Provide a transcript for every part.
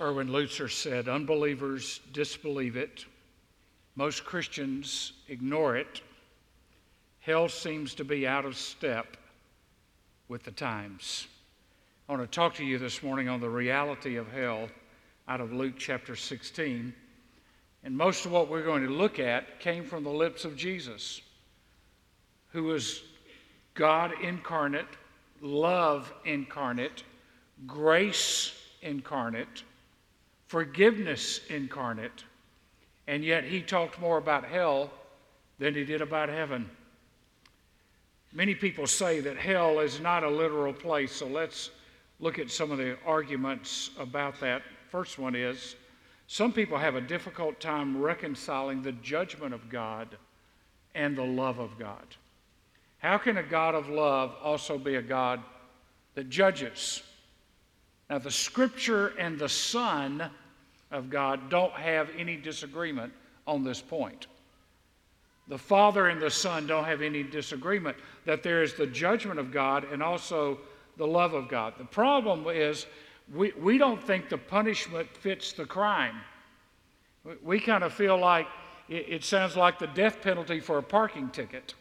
Erwin Lutzer said, Unbelievers disbelieve it. Most Christians ignore it. Hell seems to be out of step with the times. I want to talk to you this morning on the reality of hell out of Luke chapter 16. And most of what we're going to look at came from the lips of Jesus, who was God incarnate, love incarnate, grace incarnate forgiveness incarnate, and yet he talked more about hell than he did about heaven. Many people say that hell is not a literal place, so let's look at some of the arguments about that. First one is some people have a difficult time reconciling the judgment of God and the love of God. How can a God of love also be a God that judges? Now, the Scripture and the Son of God don't have any disagreement on this point. The Father and the Son don't have any disagreement that there is the judgment of God and also the love of God. The problem is we, we don't think the punishment fits the crime. We, we kind of feel like it, it, sounds like the death penalty for a parking ticket,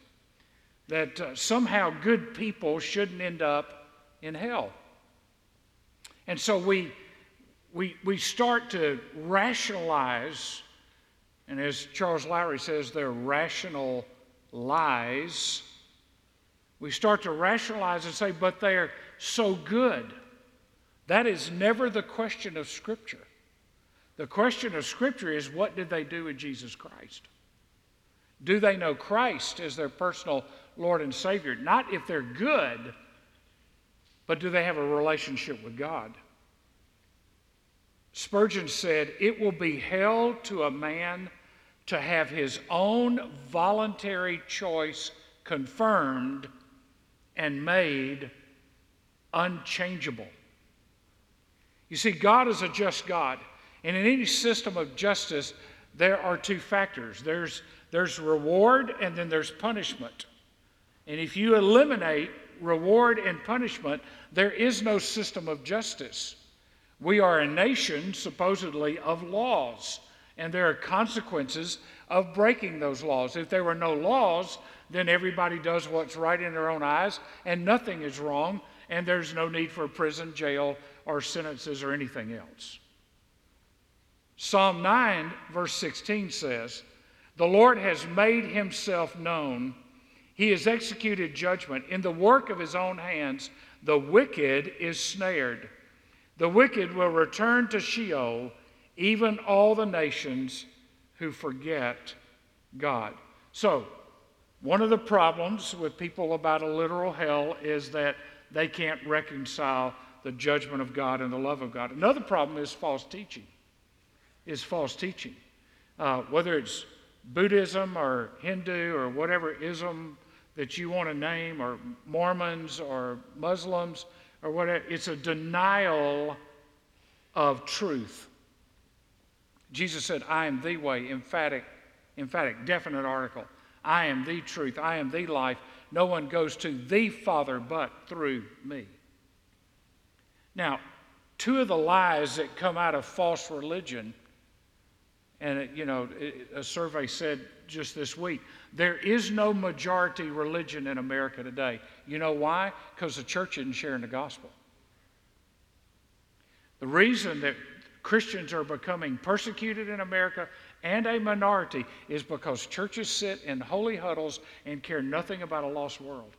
that uh, somehow good people shouldn't end up in hell. And so we, we, we start to rationalize, and as Charles Lowry says, they're rational lies. We start to rationalize and say, but they're so good. That is never the question of Scripture. The question of Scripture is what did they do with Jesus Christ? Do they know Christ as their personal Lord and Savior? Not if they're good but do they have a relationship with God? Spurgeon said, It will be hell to a man to have his own voluntary choice confirmed and made unchangeable. You see, God is a just God. And in any system of justice, there are two factors there's, there's reward and then there's punishment. And if you eliminate reward and punishment, there is no system of justice. We are a nation, supposedly, of laws, and there are consequences of breaking those laws. If there were no laws, then everybody does what's right in their own eyes, and nothing is wrong, and there's no need for prison, jail, or sentences or anything else. Psalm 9, verse 16 says, The Lord has made himself known he has executed judgment. In the work of his own hands, the wicked is snared. The wicked will return to Sheol, even all the nations who forget God. So, one of the problems with people about a literal hell is that they can't reconcile the judgment of God and the love of God. Another problem is false teaching. Is false teaching. Uh, whether it's Buddhism or Hindu or whatever ism that you want to name, or Mormons or Muslims or whatever. It's a denial of truth. Jesus said, I am the way, emphatic, emphatic, definite article. I am the truth. I am the life. No one goes to the Father but through me. Now, two of the lies that come out of false religion, and it, you know, it, a survey said just this week. There is no majority religion in America today. You know why? Because the church isn't sharing the gospel. The reason that Christians are becoming persecuted in America and a minority is because churches sit in holy huddles and care nothing about a lost world.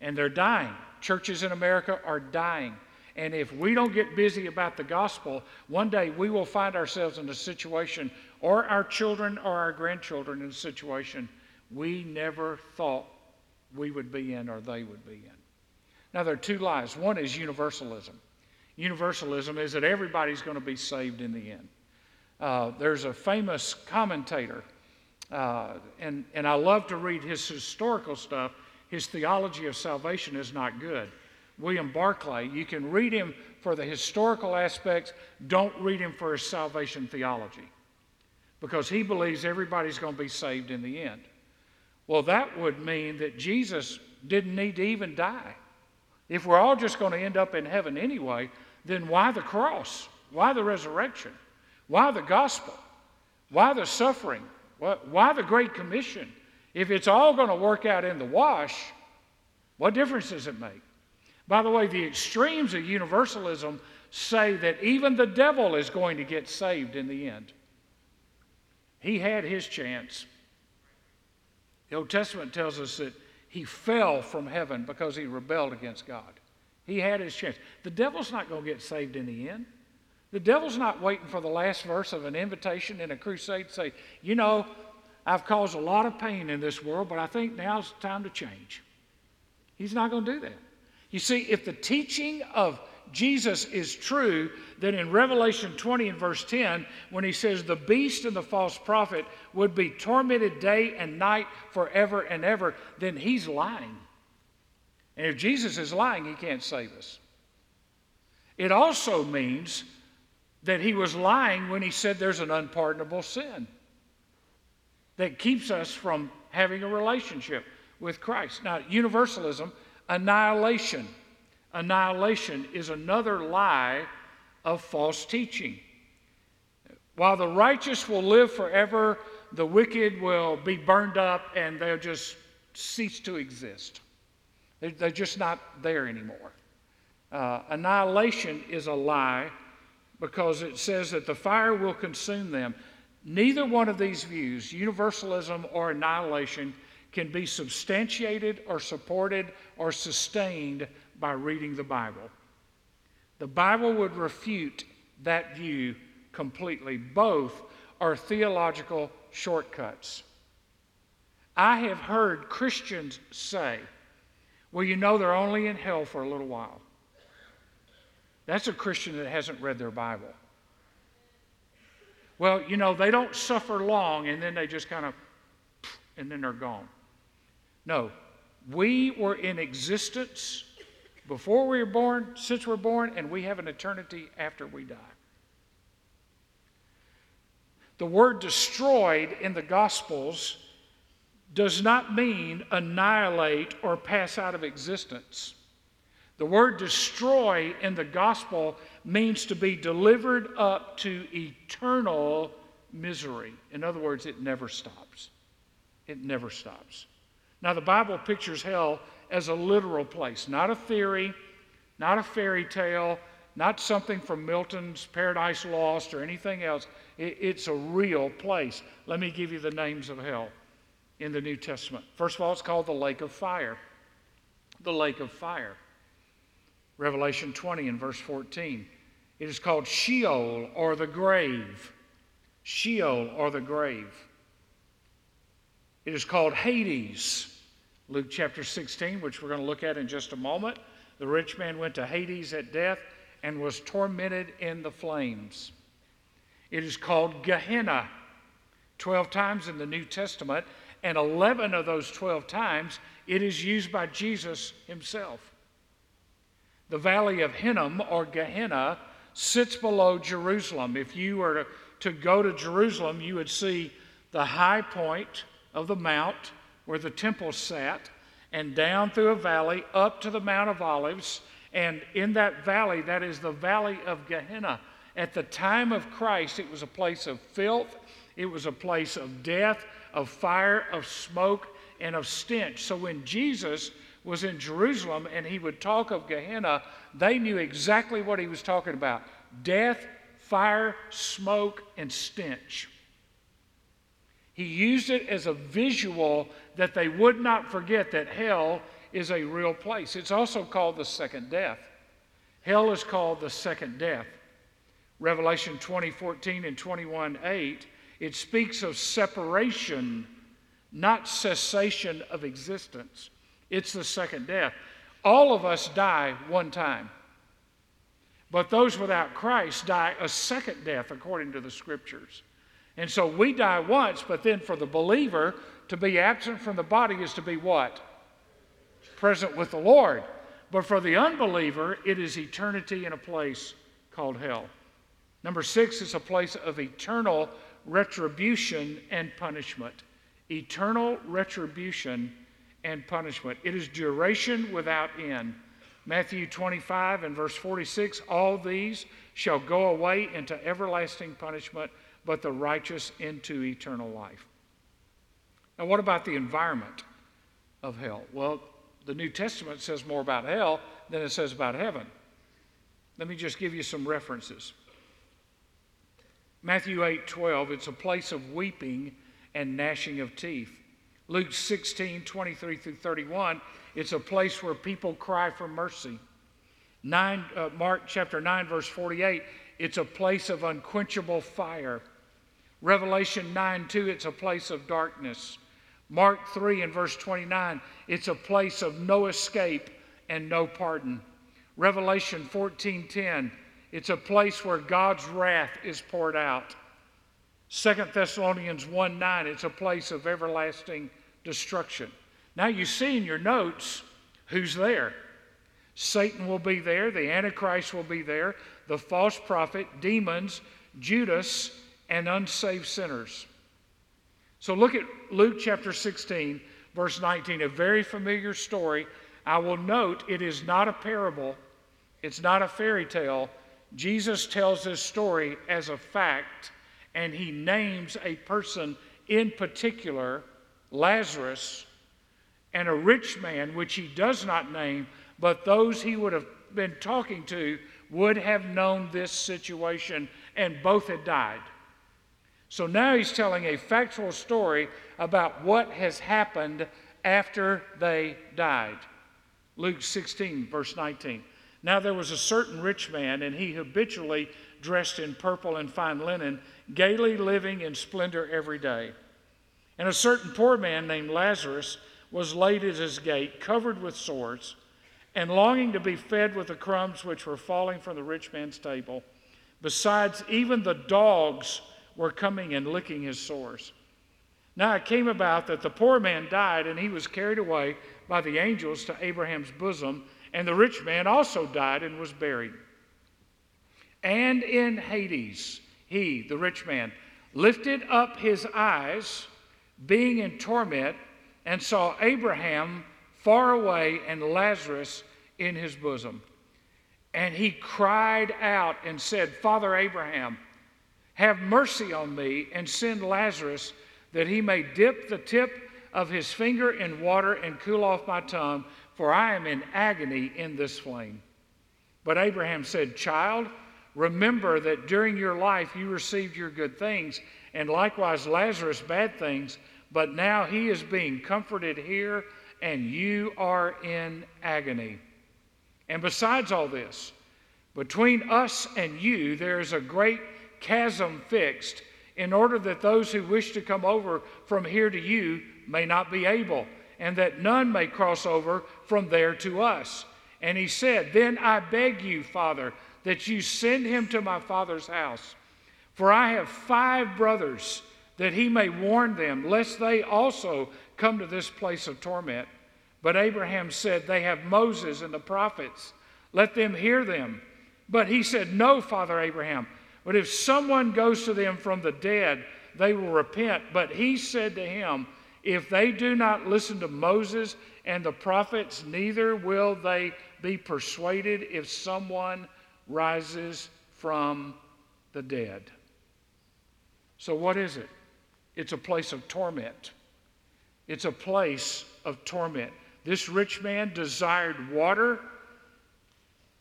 And they're dying. Churches in America are dying. And if we don't get busy about the gospel, one day we will find ourselves in a situation or our children or our grandchildren in a situation we never thought we would be in or they would be in. Now, there are two lies. One is universalism. Universalism is that everybody's going to be saved in the end. Uh, there's a famous commentator, uh, and, and I love to read his historical stuff. His theology of salvation is not good. William Barclay, you can read him for the historical aspects, don't read him for his salvation theology because he believes everybody's going to be saved in the end. Well, that would mean that Jesus didn't need to even die. If we're all just going to end up in heaven anyway, then why the cross? Why the resurrection? Why the gospel? Why the suffering? Why the Great Commission? If it's all going to work out in the wash, what difference does it make? By the way, the extremes of universalism say that even the devil is going to get saved in the end. He had his chance. The Old Testament tells us that he fell from heaven because he rebelled against God. He had his chance. The devil's not going to get saved in the end. The devil's not waiting for the last verse of an invitation in a crusade to say, you know, I've caused a lot of pain in this world, but I think now's the time to change. He's not going to do that. You see, if the teaching of Jesus is true, then in Revelation 20 and verse 10, when he says the beast and the false prophet would be tormented day and night forever and ever, then he's lying. And if Jesus is lying, he can't save us. It also means that he was lying when he said there's an unpardonable sin that keeps us from having a relationship with Christ. Now, universalism, annihilation. Annihilation is another lie of false teaching. While the righteous will live forever, the wicked will be burned up and they'll just cease to exist. They're just not there anymore. Uh, annihilation is a lie because it says that the fire will consume them. Neither one of these views, universalism or annihilation, can be substantiated or supported or sustained by reading the Bible. The Bible would refute that view completely. Both are theological shortcuts. I have heard Christians say, well, you know, they're only in hell for a little while. That's a Christian that hasn't read their Bible. Well, you know, they don't suffer long and then they just kind of, and then they're gone. No, we were in existence before we were born, since we're born, and we have an eternity after we die. The word destroyed in the Gospels does not mean annihilate or pass out of existence. The word destroy in the gospel means to be delivered up to eternal misery. In other words, it never stops. It never stops. Now, the Bible pictures hell as a literal place, not a theory, not a fairy tale, not something from Milton's Paradise Lost or anything else. it's a real place. Let me give you the names of hell in the New Testament. First of all, it's called the lake of fire. The lake of fire. Revelation 20 and verse 14. It is called Sheol or the grave. Sheol or the grave. It is called Hades. Luke chapter 16, which we're going to look at in just a moment. The rich man went to Hades at death and was tormented in the flames. It is called Gehenna. 12 times in the New Testament, and 11 of those 12 times it is used by Jesus himself. The valley of Hinnom or Gehenna sits below Jerusalem. If you were to, go to Jerusalem, you would see the high point of the mount where the temple sat, and down through a valley up to the Mount of Olives. And in that valley, that is the valley of Gehenna. At the time of Christ, it was a place of filth, it was a place of death, of fire, of smoke, and of stench. So when Jesus was in Jerusalem and he would talk of Gehenna, they knew exactly what he was talking about death, fire, smoke, and stench. He used it as a visual that they would not forget that hell is a real place. It's also called the second death. Hell is called the second death. Revelation 20, 14 and 21, 8, it speaks of separation, not cessation of existence. It's the second death. All of us die one time. But those without Christ die a second death according to the scriptures. And so we die once, but then for the believer, to be absent from the body is to be what? Present with the Lord. But for the unbeliever, it is eternity in a place called hell. Number six is a place of eternal retribution and punishment. Eternal retribution and punishment. It is duration without end. Matthew 25 and verse 46 All these shall go away into everlasting punishment, but the righteous into eternal life. Now, what about the environment of hell? Well, the New Testament says more about hell than it says about heaven. Let me just give you some references. Matthew 8 12, it's a place of weeping and gnashing of teeth. Luke 16 23 through 31, it's a place where people cry for mercy. Nine, uh, Mark chapter 9, verse 48, it's a place of unquenchable fire. Revelation 9 2, it's a place of darkness. Mark 3 and verse 29, it's a place of no escape and no pardon. Revelation 14 10, it's a place where God's wrath is poured out. 2 Thessalonians 1 9, it's a place of everlasting destruction. Now you see in your notes who's there. Satan will be there, the Antichrist will be there, the false prophet, demons, Judas, and unsaved sinners. So look at Luke chapter 16, verse 19, a very familiar story. I will note it is not a parable, it's not a fairy tale. Jesus tells this story as a fact, and he names a person in particular, Lazarus, and a rich man, which he does not name, but those he would have been talking to would have known this situation, and both had died. So now he's telling a factual story about what has happened after they died. Luke 16, verse 19. Now there was a certain rich man, and he habitually dressed in purple and fine linen, gaily living in splendor every day. And a certain poor man named Lazarus was laid at his gate, covered with sores, and longing to be fed with the crumbs which were falling from the rich man's table. Besides, even the dogs were coming and licking his sores. Now it came about that the poor man died, and he was carried away by the angels to Abraham's bosom, and the rich man also died and was buried. And in Hades, he, the rich man, lifted up his eyes, being in torment, and saw Abraham far away and Lazarus in his bosom. And he cried out and said, Father Abraham, have mercy on me and send Lazarus that he may dip the tip of his finger in water and cool off my tongue, for I am in agony in this flame. But Abraham said, Child, remember that during your life you received your good things, and likewise Lazarus bad things. But now he is being comforted here, and you are in agony. And besides all this, between us and you, there is a great chasm fixed, in order that those who wish to come over from here to you may not be able, and that none may cross over from there to us. And he said, Then I beg you, Father, that you send him to my father's house. For I have five brothers that he may warn them, lest they also come to this place of torment. But Abraham said, They have Moses and the prophets. Let them hear them. But he said, No, Father Abraham. But if someone goes to them from the dead, they will repent. But he said to him, If they do not listen to Moses and the prophets, neither will they be persuaded if someone rises from the dead. So, what is it? It's a place of torment. It's a place of torment. This rich man desired water,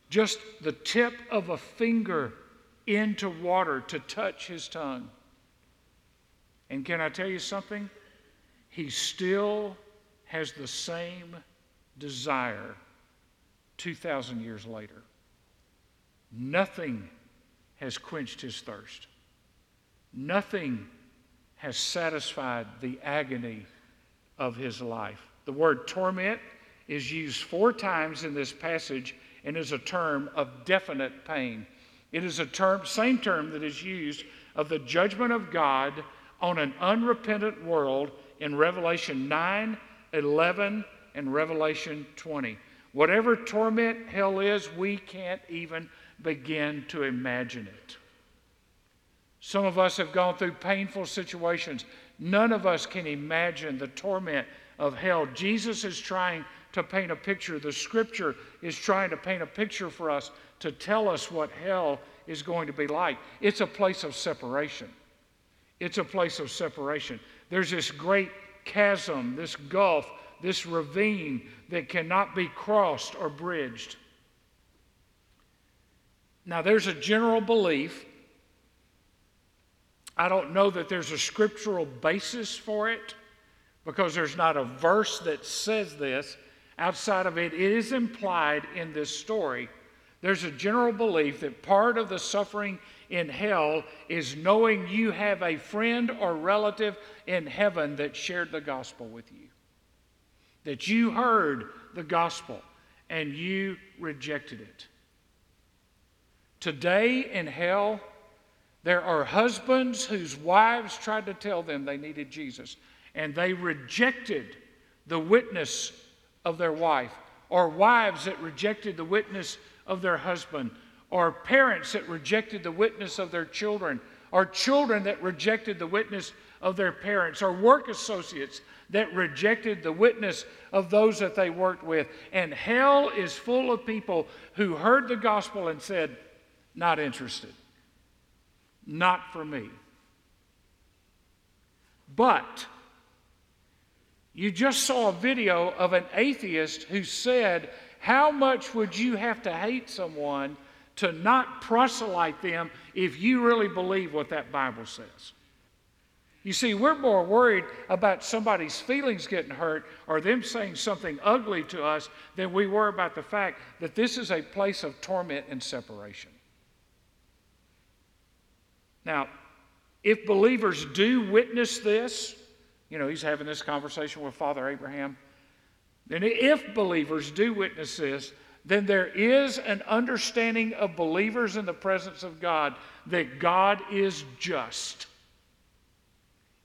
just the tip of a finger into water to touch his tongue. And can I tell you something? He still has the same desire 2,000 years later. Nothing has quenched his thirst. Nothing has satisfied the agony of his life. The word torment is used four times in this passage and is a term of definite pain. It is a term, same term that is used of the judgment of God on an unrepentant world in Revelation 9, 11, and Revelation 20. Whatever torment hell is, we can't even begin to imagine it. Some of us have gone through painful situations. None of us can imagine the torment of hell. Jesus is trying to paint a picture. The scripture is trying to paint a picture for us to tell us what hell is going to be like. It's a place of separation. It's a place of separation. There's this great chasm, this gulf, this ravine that cannot be crossed or bridged. Now, there's a general belief. I don't know that there's a scriptural basis for it because there's not a verse that says this. Outside of it, it is implied in this story. There's a general belief that part of the suffering in hell is knowing you have a friend or relative in heaven that shared the gospel with you. That you heard the gospel and you rejected it. Today in hell, there are husbands whose wives tried to tell them they needed Jesus, and they rejected the witness of their wife, or wives that rejected the witness of their husband, or parents that rejected the witness of their children, or children that rejected the witness of their parents, or work associates that rejected the witness of those that they worked with. And hell is full of people who heard the gospel and said, not interested. Not for me. But you just saw a video of an atheist who said, How much would you have to hate someone to not proselyte them if you really believe what that Bible says? You see, we're more worried about somebody's feelings getting hurt or them saying something ugly to us than we were about the fact that this is a place of torment and separation. Now, if believers do witness this, you know, he's having this conversation with Father Abraham. Then, if believers do witness this, then there is an understanding of believers in the presence of God that God is just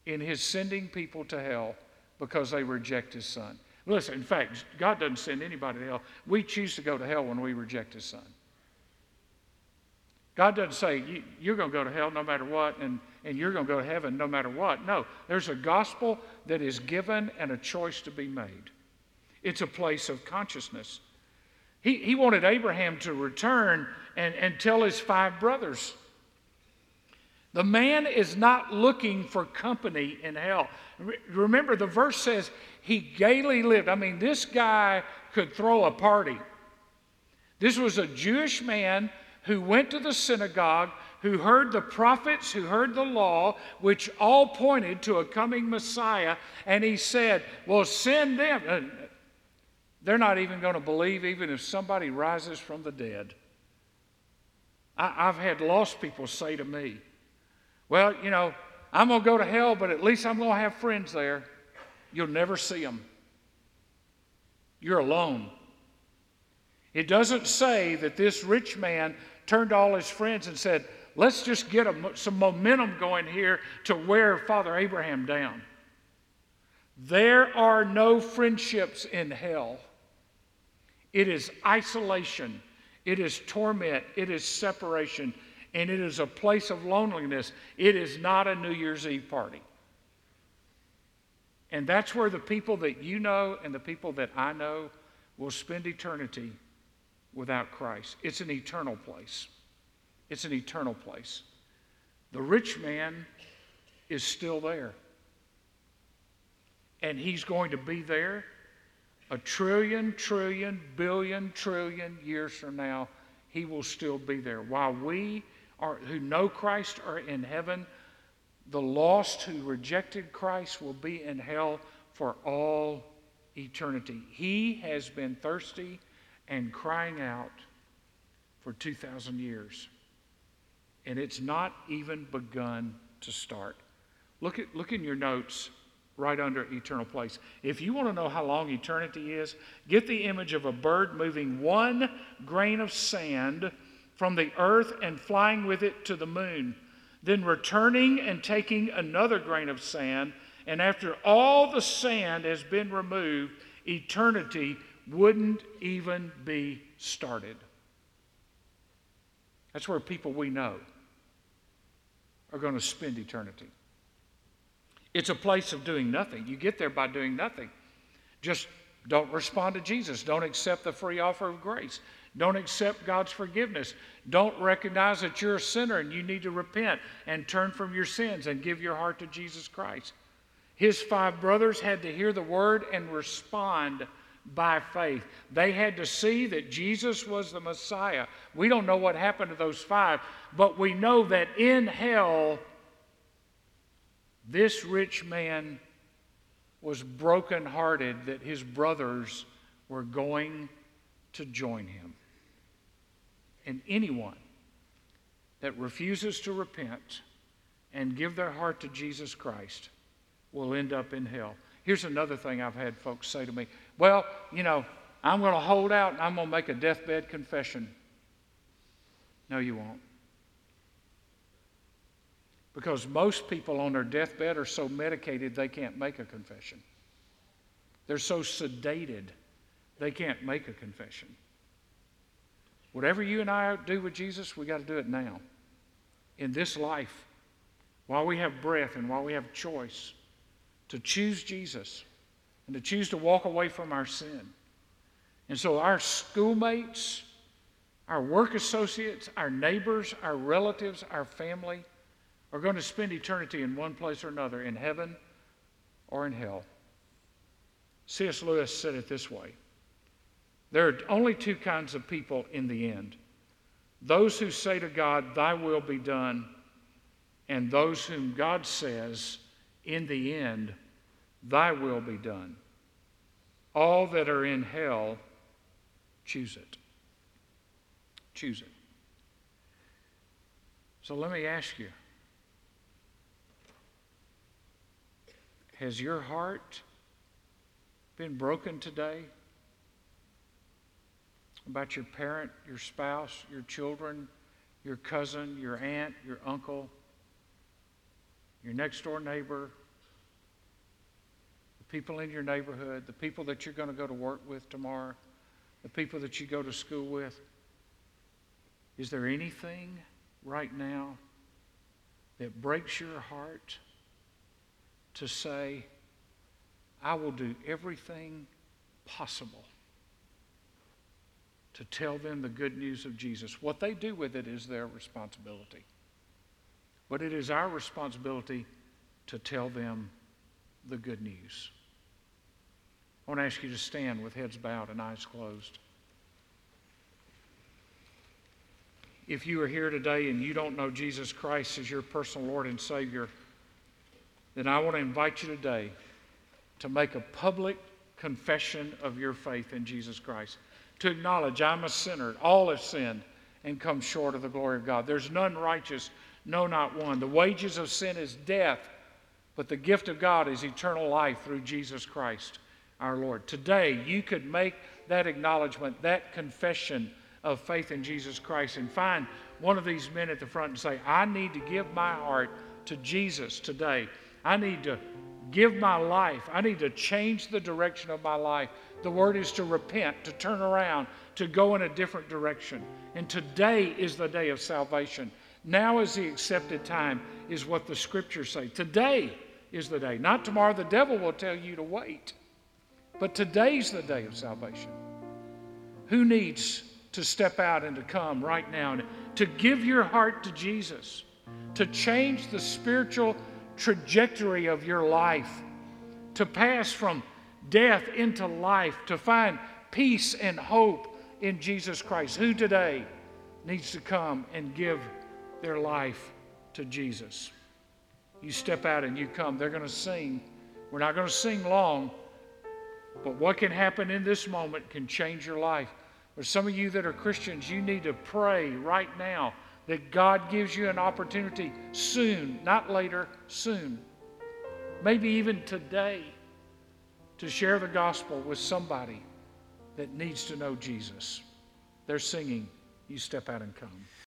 in his sending people to hell because they reject his son. Listen, in fact, God doesn't send anybody to hell. We choose to go to hell when we reject his son. God doesn't say you, are going to go to hell no matter what, and, and you're going to go to heaven no matter what. No, there's a gospel that is given and a choice to be made. It's a place of consciousness. He, he wanted Abraham to return and, and tell his five brothers. The man is not looking for company in hell. Remember, the verse says he gaily lived. I mean, this guy could throw a party. This was a Jewish man who went to the synagogue, who heard the prophets, who heard the law, which all pointed to a coming Messiah, and he said, Well, send them. They're not even going to believe, even if somebody rises from the dead. I, have had lost people say to me, Well, you know, I'm going to go to hell, but at least I'm going to have friends there. You'll never see them. You're alone. It doesn't say that this rich man turned to all his friends and said, Let's just get a, some momentum going here to wear Father Abraham down. There are no friendships in hell. It is isolation, it is torment, it is separation, and it is a place of loneliness. It is not a New Year's Eve party. And that's where the people that you know and the people that I know will spend eternity without Christ. It's an eternal place. It's an eternal place. The rich man is still there. And he's going to be there a trillion, trillion, billion, trillion years from now. He will still be there. While we are, who know Christ are in heaven, the lost who rejected Christ will be in hell for all eternity. He has been thirsty and crying out for 2,000 years. And it's not even begun to start. Look, at, look in your notes right under eternal place. If you want to know how long eternity is, get the image of a bird moving one grain of sand from the earth and flying with it to the moon, then returning and taking another grain of sand. And after all the sand has been removed, eternity wouldn't even be started. That's where people we know are going to spend eternity. It's a place of doing nothing. You get there by doing nothing. Just Don't respond to Jesus. Don't accept the free offer of grace. Don't accept God's forgiveness. Don't recognize that you're a sinner and you need to repent and turn from your sins and give your heart to Jesus Christ. His five brothers had to hear the word and respond by faith. They had to see that Jesus was the Messiah. We don't know what happened to those five, but we know that in hell, this rich man was brokenhearted that his brothers were going to join him. And anyone that refuses to repent and give their heart to Jesus Christ will end up in hell. Here's another thing I've had folks say to me Well, you know, I'm going to hold out and I'm going to make a deathbed confession. No, you won't. Because most people on their deathbed are so medicated they can't make a confession. They're so sedated they can't make a confession. Whatever you and I do with Jesus, we got to do it now. In this life, while we have breath and while we have choice to choose Jesus and to choose to walk away from our sin. And so, our schoolmates, our work associates, our neighbors, our relatives, our family are going to spend eternity in one place or another, in heaven or in hell. C.S. Lewis said it this way There are only two kinds of people in the end those who say to God, Thy will be done, and those whom God says, in the end, thy will be done. All that are in hell, choose it. Choose it. So let me ask you Has your heart been broken today? About your parent, your spouse, your children, your cousin, your aunt, your uncle? your next door neighbor, the people in your neighborhood, the people that you're going to go to work with tomorrow, the people that you go to school with. Is there anything right now that breaks your heart to say, I will do everything possible to tell them the good news of Jesus? What they do with it is their responsibility. But it is our responsibility to tell them the good news. I want to ask you to stand with heads bowed and eyes closed. If you are here today and you don't know Jesus Christ as your personal Lord and Savior, then I want to invite you today to make a public confession of your faith in Jesus Christ. To acknowledge I'm a sinner, all have sinned and come short of the glory of God. There's none righteous, no, not one. The wages of sin is death, but the gift of God is eternal life through Jesus Christ our Lord. Today, you could make that acknowledgement, that confession of faith in Jesus Christ, and find one of these men at the front and say, I need to give my heart to Jesus today. I need to give my life. I need to change the direction of my life. The word is to repent, to turn around, to go in a different direction. And today is the day of salvation. Now is the accepted time, is what the scriptures say. Today is the day. Not tomorrow. The devil will tell you to wait. But today's the day of salvation. Who needs to step out and to come right now and to give your heart to Jesus, to change the spiritual trajectory of your life, to pass from death into life, to find peace and hope in Jesus Christ? Who today needs to come and give their life to Jesus. You step out and you come. They're going to sing. We're not going to sing long, but what can happen in this moment can change your life. For some of you that are Christians, you need to pray right now that God gives you an opportunity soon, not later, soon. Maybe even today to share the gospel with somebody that needs to know Jesus. They're singing. You step out and come.